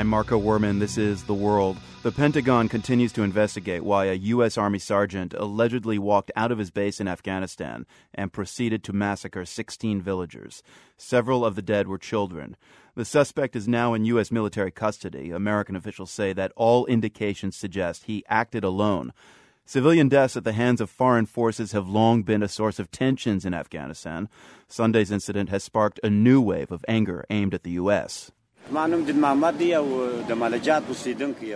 I'm Marco Werman. This is The World. The Pentagon continues to investigate why a U.S. Army sergeant allegedly walked out of his base in Afghanistan and proceeded to massacre 16 villagers. Several of the dead were children. The suspect is now in U.S. military custody. American officials say that all indications suggest he acted alone. Civilian deaths at the hands of foreign forces have long been a source of tensions in Afghanistan. Sunday's incident has sparked a new wave of anger aimed at the U.S.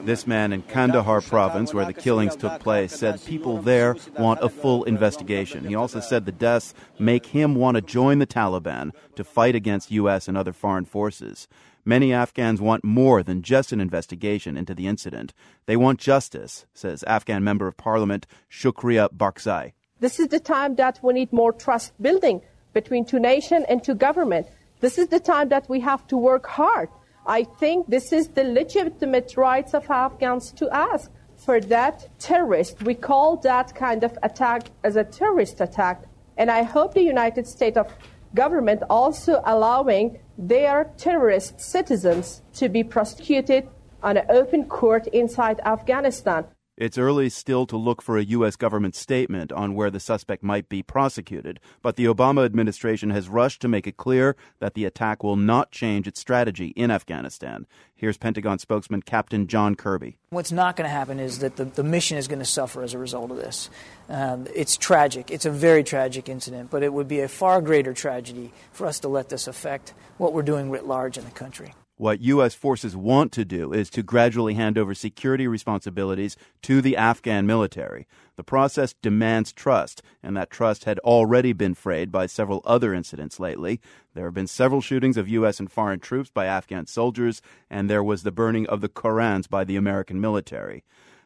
This man in Kandahar province, where the killings took place, said people there want a full investigation. He also said the deaths make him want to join the Taliban to fight against U.S. and other foreign forces. Many Afghans want more than just an investigation into the incident. They want justice, says Afghan Member of Parliament Shukriya Barakzai. This is the time that we need more trust building between two nations and two government. This is the time that we have to work hard I think this is the legitimate rights of Afghans to ask for that terrorist. We call that kind of attack as a terrorist attack. And I hope the United States of government also allowing their terrorist citizens to be prosecuted on an open court inside Afghanistan. It's early still to look for a U.S. government statement on where the suspect might be prosecuted, but the Obama administration has rushed to make it clear that the attack will not change its strategy in Afghanistan. Here's Pentagon spokesman Captain John Kirby. What's not going to happen is that the, the mission is going to suffer as a result of this. Um, it's tragic. It's a very tragic incident, but it would be a far greater tragedy for us to let this affect what we're doing writ large in the country. What U.S. forces want to do is to gradually hand over security responsibilities to the Afghan military. The process demands trust, and that trust had already been frayed by several other incidents lately. There have been several shootings of U.S. and foreign troops by Afghan soldiers, and there was the burning of the Korans by the American military.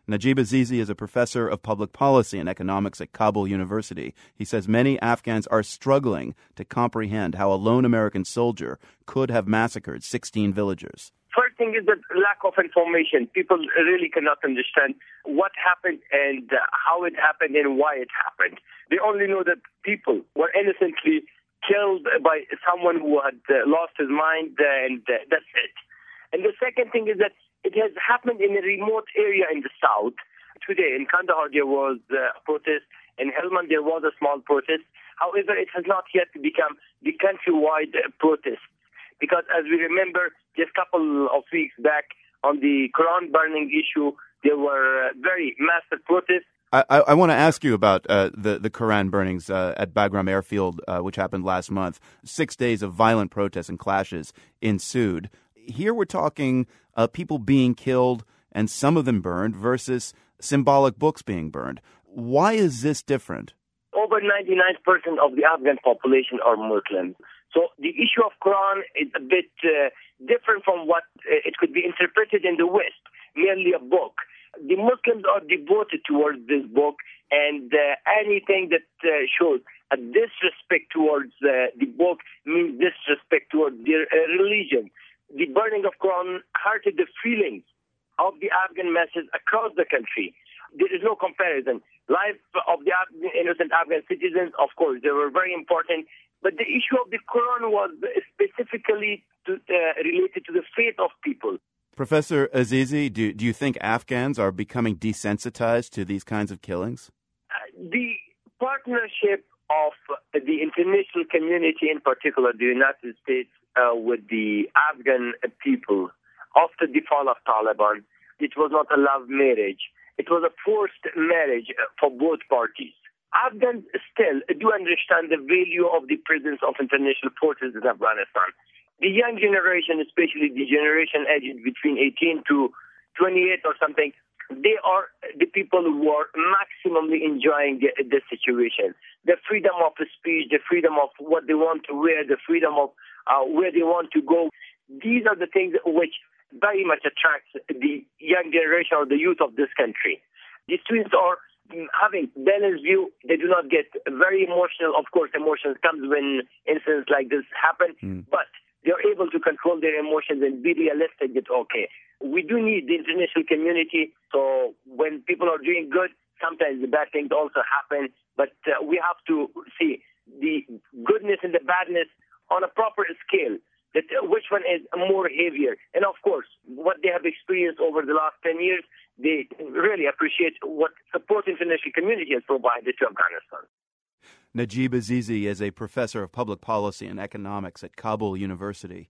Najeeb Azizi is a professor of public policy and economics at Kabul University. He says many Afghans are struggling to comprehend how a lone American soldier could have massacred 16 villagers. First thing is the lack of information. People really cannot understand what happened and how it happened and why it happened. They only know that people were innocently killed by someone who had uh, lost his mind, and uh, that's it. And the second thing is that it has happened in a remote area in the south. Today in Kandahar there was uh, a protest. In Helmand there was a small protest. However, it has not yet become the countrywide protest. Because as we remember, just a couple of weeks back on the Quran burning issue, there were uh, very massive protests. I, I, I want to ask you about uh, the the Quran burnings uh, at Bagram Airfield, uh, which happened last month. Six days of violent protests and clashes ensued. Here we're talking uh, people being killed and some of them burned versus symbolic books being burned. Why is this different? Over 99% of the Afghan population are Muslims. So the issue of Quran is a bit uh, different from what uh, it could be interpreted in the West, merely a book. The Muslims are devoted towards this book, and uh, anything that uh, shows a disrespect towards uh, the book means disrespect towards their uh, religion the burning of Quran hurted the feelings of the Afghan masses across the country. There is no comparison. Life of the innocent Afghan citizens, of course, they were very important. But the issue of the Quran was specifically to, uh, related to the faith of people. Professor Azizi, do, do you think Afghans are becoming desensitized to these kinds of killings? Uh, the partnership of the international community, in particular the United States, uh, with the Afghan people after the fall of Taliban. It was not a love marriage. It was a forced marriage for both parties. Afghans still do understand the value of the presence of international forces in Afghanistan. The young generation, especially the generation aged between 18 to 28 or something, they are the people who are maximally enjoying the, the situation. The freedom of speech, the freedom of what they want to wear, the freedom of uh, where they want to go. These are the things which very much attracts the young generation or the youth of this country. The students are having balanced view. They do not get very emotional. Of course, emotions comes when incidents like this happen, mm. but they're able to control their emotions and be realistic that, okay, we do need the international community. So when people are doing good, sometimes the bad things also happen, but uh, we have to see the goodness and the badness on a proper scale. That uh, which one is more heavier? And of course, what they have experienced over the last 10 years, they really appreciate what support international community has provided to Afghanistan. Najeeb Azizi is a professor of public policy and economics at Kabul University.